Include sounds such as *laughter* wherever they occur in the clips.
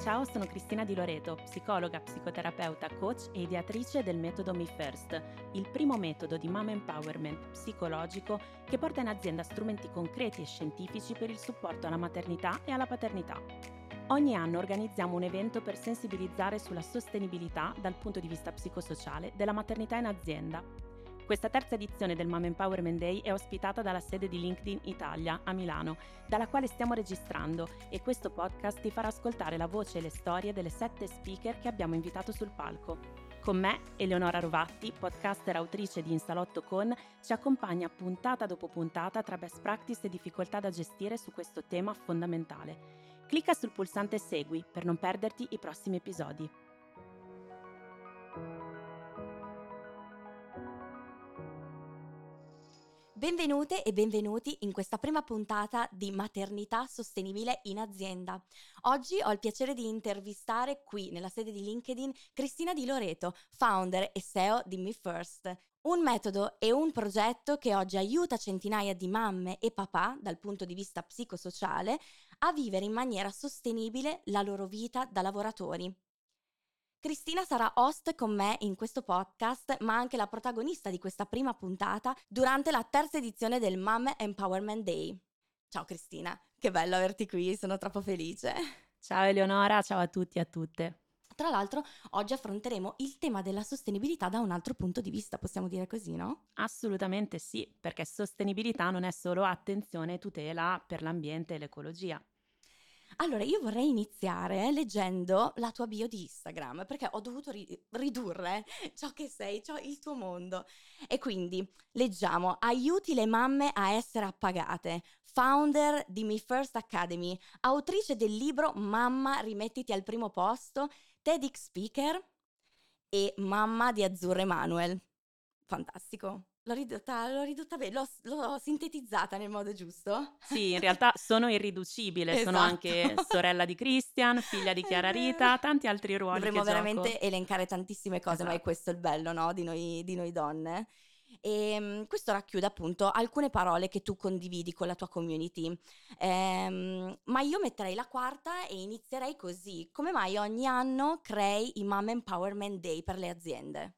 Ciao, sono Cristina Di Loreto, psicologa, psicoterapeuta, coach e ideatrice del metodo Me First, il primo metodo di mama empowerment psicologico che porta in azienda strumenti concreti e scientifici per il supporto alla maternità e alla paternità. Ogni anno organizziamo un evento per sensibilizzare sulla sostenibilità dal punto di vista psicosociale della maternità in azienda questa terza edizione del Mom Empowerment Day è ospitata dalla sede di LinkedIn Italia a Milano, dalla quale stiamo registrando e questo podcast ti farà ascoltare la voce e le storie delle sette speaker che abbiamo invitato sul palco. Con me, Eleonora Rovatti, podcaster autrice di Insalotto Con, ci accompagna puntata dopo puntata tra best practice e difficoltà da gestire su questo tema fondamentale. Clicca sul pulsante Segui per non perderti i prossimi episodi. Benvenute e benvenuti in questa prima puntata di Maternità Sostenibile in azienda. Oggi ho il piacere di intervistare qui nella sede di LinkedIn Cristina Di Loreto, founder e CEO di Me First, un metodo e un progetto che oggi aiuta centinaia di mamme e papà dal punto di vista psicosociale a vivere in maniera sostenibile la loro vita da lavoratori. Cristina sarà host con me in questo podcast, ma anche la protagonista di questa prima puntata durante la terza edizione del Mom Empowerment Day. Ciao Cristina, che bello averti qui, sono troppo felice. Ciao Eleonora, ciao a tutti e a tutte. Tra l'altro, oggi affronteremo il tema della sostenibilità da un altro punto di vista, possiamo dire così, no? Assolutamente sì, perché sostenibilità non è solo attenzione e tutela per l'ambiente e l'ecologia. Allora, io vorrei iniziare leggendo la tua bio di Instagram, perché ho dovuto ri- ridurre ciò che sei, ciò il tuo mondo. E quindi leggiamo: aiuti le mamme a essere appagate, founder di Me First Academy, autrice del libro Mamma, rimettiti al primo posto, TEDx speaker e mamma di Azzurra Emanuel. Fantastico. L'ho ridotta, l'ho ridotta bene, l'ho, l'ho, sintetizzata nel modo giusto. Sì, in *laughs* realtà sono irriducibile, esatto. sono anche sorella di Christian, figlia di Chiara Rita, tanti altri ruoli. Dovremmo veramente gioco. elencare tantissime cose, esatto. ma è esatto. questo il bello no? di, noi, di, noi, donne. E ehm, questo racchiude appunto alcune parole che tu condividi con la tua community. Ehm, ma io metterei la quarta e inizierei così. Come mai ogni anno crei i Mom Empowerment Day per le aziende?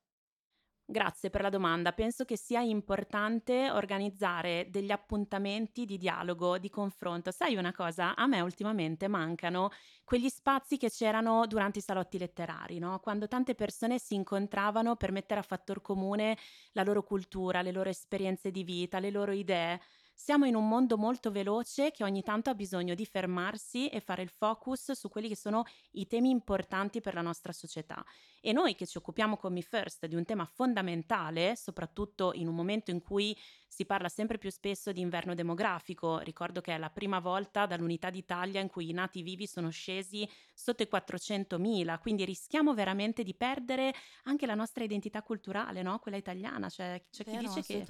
Grazie per la domanda. Penso che sia importante organizzare degli appuntamenti di dialogo, di confronto. Sai una cosa? A me ultimamente mancano quegli spazi che c'erano durante i salotti letterari, no? Quando tante persone si incontravano per mettere a fattor comune la loro cultura, le loro esperienze di vita, le loro idee. Siamo in un mondo molto veloce che ogni tanto ha bisogno di fermarsi e fare il focus su quelli che sono i temi importanti per la nostra società. E noi che ci occupiamo con Me First di un tema fondamentale, soprattutto in un momento in cui si parla sempre più spesso di inverno demografico, ricordo che è la prima volta dall'unità d'Italia in cui i nati vivi sono scesi sotto i 400.000, quindi rischiamo veramente di perdere anche la nostra identità culturale, no? quella italiana. Cioè, c'è Vero, chi dice che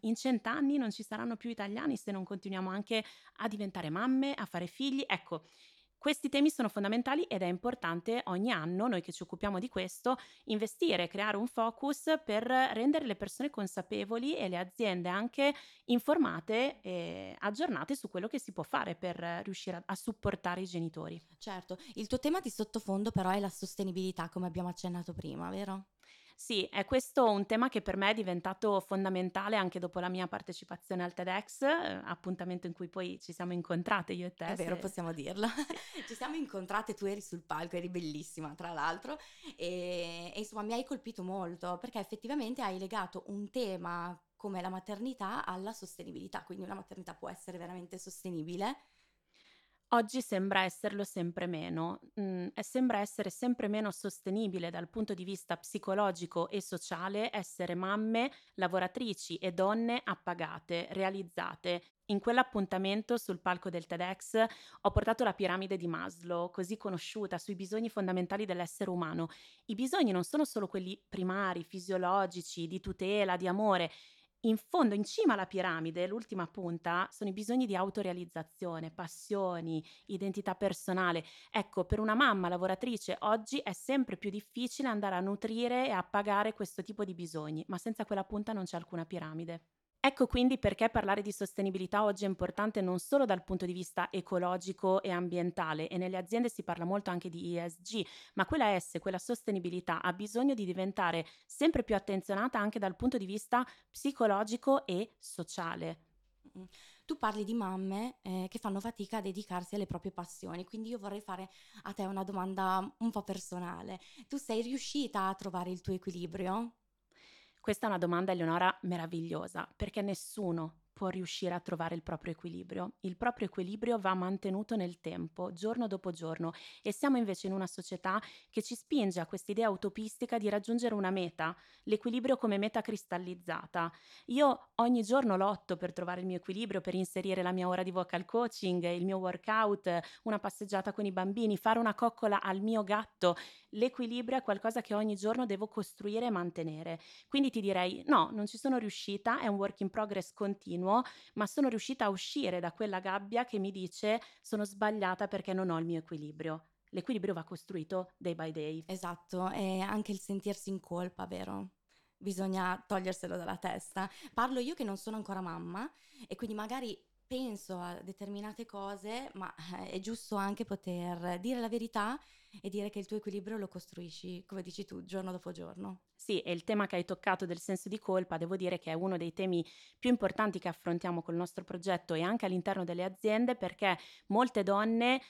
in cent'anni non ci saranno più italiani se non continuiamo anche a diventare mamme, a fare figli. Ecco, questi temi sono fondamentali ed è importante ogni anno, noi che ci occupiamo di questo, investire, creare un focus per rendere le persone consapevoli e le aziende anche informate e aggiornate su quello che si può fare per riuscire a, supportare i genitori. Certo, il tuo tema di sottofondo però è la sostenibilità, come abbiamo accennato prima, vero? Sì, è questo un tema che per me è diventato fondamentale anche dopo la mia partecipazione al TEDx, eh, appuntamento in cui poi ci siamo incontrate io e te. È vero, se... possiamo dirlo. *laughs* ci siamo incontrate, tu eri sul palco, eri bellissima tra l'altro e, e insomma mi hai colpito molto perché effettivamente hai legato un tema come la maternità alla sostenibilità, quindi una maternità può essere veramente sostenibile Oggi sembra esserlo sempre meno, e sembra essere sempre meno sostenibile dal punto di vista psicologico e sociale essere mamme, lavoratrici e donne appagate, realizzate. In quell'appuntamento sul palco del TEDx ho portato la piramide di Maslow, così conosciuta, sui bisogni fondamentali dell'essere umano. I bisogni non sono solo quelli primari, fisiologici, di tutela, di amore, in fondo, in cima alla piramide, l'ultima punta, sono i bisogni di autorealizzazione, passioni, identità personale. Ecco, per una mamma lavoratrice oggi è sempre più difficile andare a nutrire e a pagare questo tipo di bisogni, ma senza quella punta non c'è alcuna piramide. Ecco quindi perché parlare di sostenibilità oggi è importante non solo dal punto di vista ecologico e ambientale e nelle aziende si parla molto anche di ESG, ma quella S, quella sostenibilità ha bisogno di diventare sempre più attenzionata anche dal punto di vista psicologico e sociale. Tu parli di mamme eh, che fanno fatica a dedicarsi alle proprie passioni, quindi io vorrei fare a te una domanda un po' personale. Tu sei riuscita a trovare il tuo equilibrio? Questa è una domanda, Eleonora, meravigliosa, perché nessuno può riuscire a trovare il proprio equilibrio. Il proprio equilibrio va mantenuto nel tempo, giorno dopo giorno, e siamo invece in una società che ci spinge a quest'idea utopistica di raggiungere una meta, l'equilibrio come meta cristallizzata. Io ogni giorno lotto per trovare il mio equilibrio, per inserire la mia ora di vocal coaching, il mio workout, una passeggiata con i bambini, fare una coccola al mio gatto. L'equilibrio è qualcosa che ogni giorno devo costruire e mantenere. Quindi ti direi no, non ci sono riuscita, è un work in progress continuo continuo, ma sono riuscita a uscire da quella gabbia che mi dice sono sbagliata perché non ho il mio equilibrio. L'equilibrio va costruito day by day. Esatto, e anche il sentirsi in colpa, vero? Bisogna toglierselo dalla testa. Parlo io che non sono ancora mamma e quindi magari penso a determinate cose, ma eh, è giusto anche poter dire la verità e dire che il tuo equilibrio lo costruisci, come dici tu, giorno dopo giorno. Sì, e il tema che hai toccato del senso di colpa, devo dire che è uno dei temi più importanti che affrontiamo col nostro progetto e anche all'interno delle aziende perché molte donne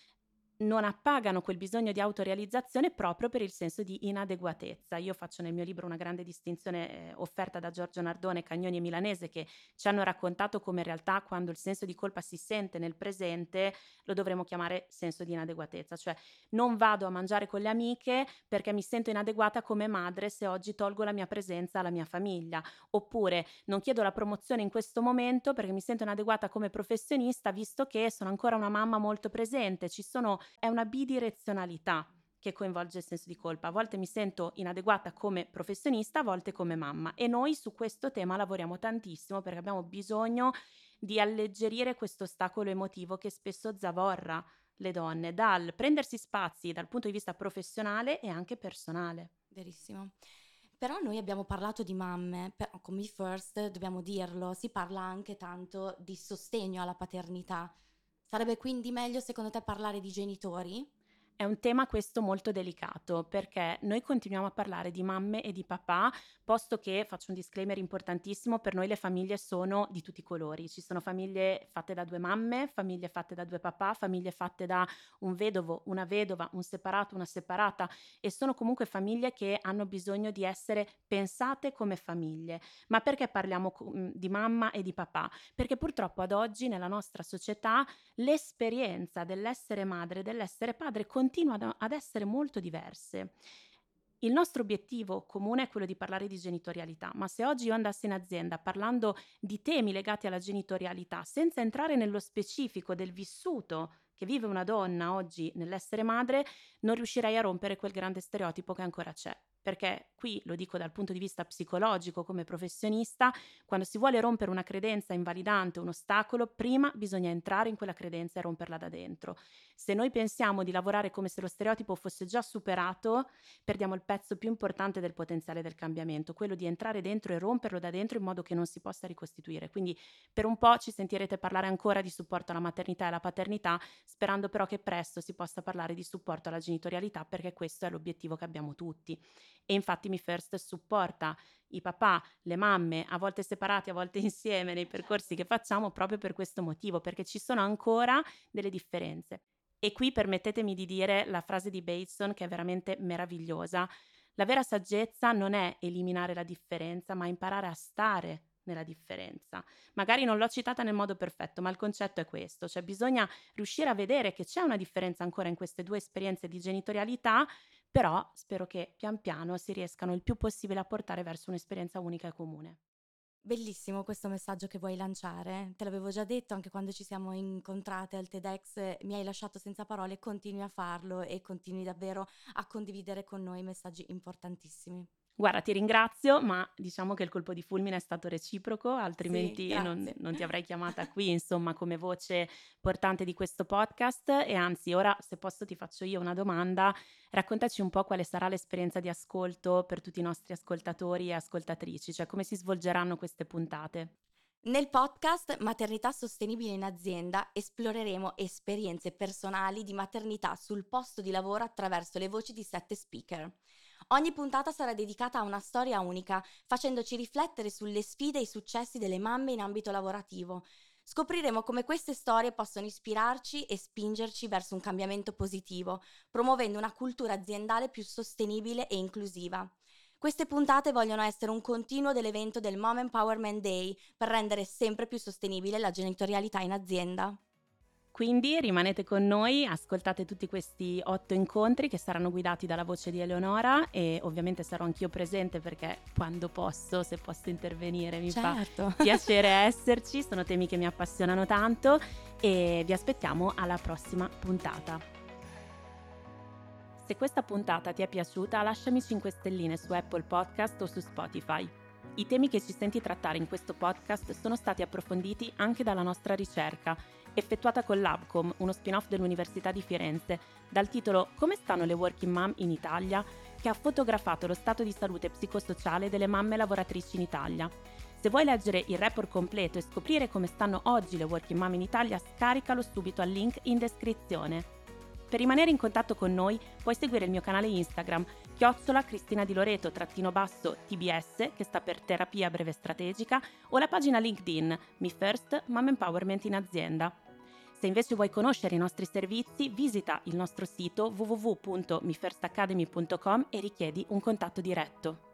non appagano quel bisogno di autorealizzazione proprio per il senso di inadeguatezza. Io faccio nel mio libro una grande distinzione eh, offerta da Giorgio Nardone, Cagnoni e Milanese, che ci hanno raccontato come in realtà quando il senso di colpa si sente nel presente lo dovremmo chiamare senso di inadeguatezza, cioè non vado a mangiare con le amiche perché mi sento inadeguata come madre se oggi tolgo la mia presenza alla mia famiglia, oppure non chiedo la promozione in questo momento perché mi sento inadeguata come professionista visto che sono ancora una mamma molto presente, ci sono è una bidirezionalità che coinvolge il senso di colpa. A volte mi sento inadeguata come professionista, a volte come mamma e noi su questo tema lavoriamo tantissimo perché abbiamo bisogno di alleggerire questo ostacolo emotivo che spesso zavorra le donne dal prendersi spazi dal punto di vista professionale e anche personale. Verissimo. Però noi abbiamo parlato di mamme, però con Me First dobbiamo dirlo, si parla anche tanto di sostegno alla paternità. Sarebbe quindi meglio secondo te parlare di genitori? È un tema questo molto delicato perché noi continuiamo a parlare di mamme e di papà, posto che, faccio un disclaimer importantissimo, per noi le famiglie sono di tutti i colori. Ci sono famiglie fatte da due mamme, famiglie fatte da due papà, famiglie fatte da un vedovo, una vedova, un separato, una separata e sono comunque famiglie che hanno bisogno di essere pensate come famiglie. Ma perché parliamo di mamma e di papà? Perché purtroppo ad oggi nella nostra società l'esperienza dell'essere madre, dell'essere padre continuano ad essere molto diverse. Il nostro obiettivo comune è quello di parlare di genitorialità, ma se oggi io andassi in azienda parlando di temi legati alla genitorialità, senza entrare nello specifico del vissuto che vive una donna oggi nell'essere madre, non riuscirei a rompere quel grande stereotipo che ancora c'è perché qui lo dico dal punto di vista psicologico come professionista, quando si vuole rompere una credenza invalidante, un ostacolo, prima bisogna entrare in quella credenza e romperla da dentro. Se noi pensiamo di lavorare come se lo stereotipo fosse già superato, perdiamo il pezzo più importante del potenziale del cambiamento, quello di entrare dentro e romperlo da dentro in modo che non si possa ricostituire. Quindi per un po' ci sentirete parlare ancora di supporto alla maternità e alla paternità, sperando però che presto si possa parlare di supporto alla genitorialità, perché questo è l'obiettivo che abbiamo tutti. E infatti Mi First supporta i papà, le mamme, a volte separati, a volte *laughs* insieme nei percorsi che facciamo proprio per questo motivo, perché ci sono ancora delle differenze. E qui permettetemi di dire la frase di Bateson che è veramente meravigliosa. La vera saggezza non è eliminare la differenza, ma imparare a stare nella differenza. Magari non l'ho citata nel modo perfetto, ma il concetto è questo, cioè bisogna riuscire a vedere che c'è una differenza ancora in queste due esperienze di genitorialità però spero che pian piano si riescano il più possibile a portare verso un'esperienza unica e comune. Bellissimo questo messaggio che vuoi lanciare. Te l'avevo già detto anche quando ci siamo incontrate al TEDx, mi hai lasciato senza parole, continui a farlo e continui davvero a condividere con noi messaggi importantissimi. Guarda, ti ringrazio, ma diciamo che il colpo di fulmine è stato reciproco, altrimenti sì, non, non, ti avrei chiamata qui, insomma, come voce portante di questo podcast. E anzi, ora, se posso, ti faccio io una domanda. Raccontaci un po' quale sarà l'esperienza di ascolto per tutti i nostri ascoltatori e ascoltatrici, cioè come si svolgeranno queste puntate. Nel podcast Maternità sostenibile in azienda esploreremo esperienze personali di maternità sul posto di lavoro attraverso le voci di sette speaker. Ogni puntata sarà dedicata a una storia unica, facendoci riflettere sulle sfide e i successi delle mamme in ambito lavorativo. Scopriremo come queste storie possono ispirarci e spingerci verso un cambiamento positivo, promuovendo una cultura aziendale più sostenibile e inclusiva. Queste puntate vogliono essere un continuo dell'evento del Mom Empowerment Day per rendere sempre più sostenibile la genitorialità in azienda. Quindi rimanete con noi, ascoltate tutti questi otto incontri che saranno guidati dalla voce di Eleonora e ovviamente sarò anch'io presente perché quando posso, se posso intervenire, mi certo. fa *laughs* piacere esserci, sono temi che mi appassionano tanto e vi aspettiamo alla prossima puntata. Se questa puntata ti è piaciuta, lasciami 5 stelline su Apple Podcast o su Spotify. I temi che ci senti trattare in questo podcast sono stati approfonditi anche dalla nostra ricerca, effettuata con l'Abcom, uno spin-off dell'Università di Firenze, dal titolo Come stanno le working mom in Italia?, che ha fotografato lo stato di salute psicosociale delle mamme lavoratrici in Italia. Se vuoi leggere il report completo e scoprire come stanno oggi le working mom in Italia, scaricalo subito al link in descrizione. Per rimanere in contatto con noi puoi seguire il mio canale Instagram, chiocciola Cristina Di Loreto trattino basso TBS, che sta per terapia breve strategica, o la pagina LinkedIn Mi First Mom Empowerment in azienda. Se invece vuoi conoscere i nostri servizi, visita il nostro sito www.mifirstacademy.com e richiedi un contatto diretto.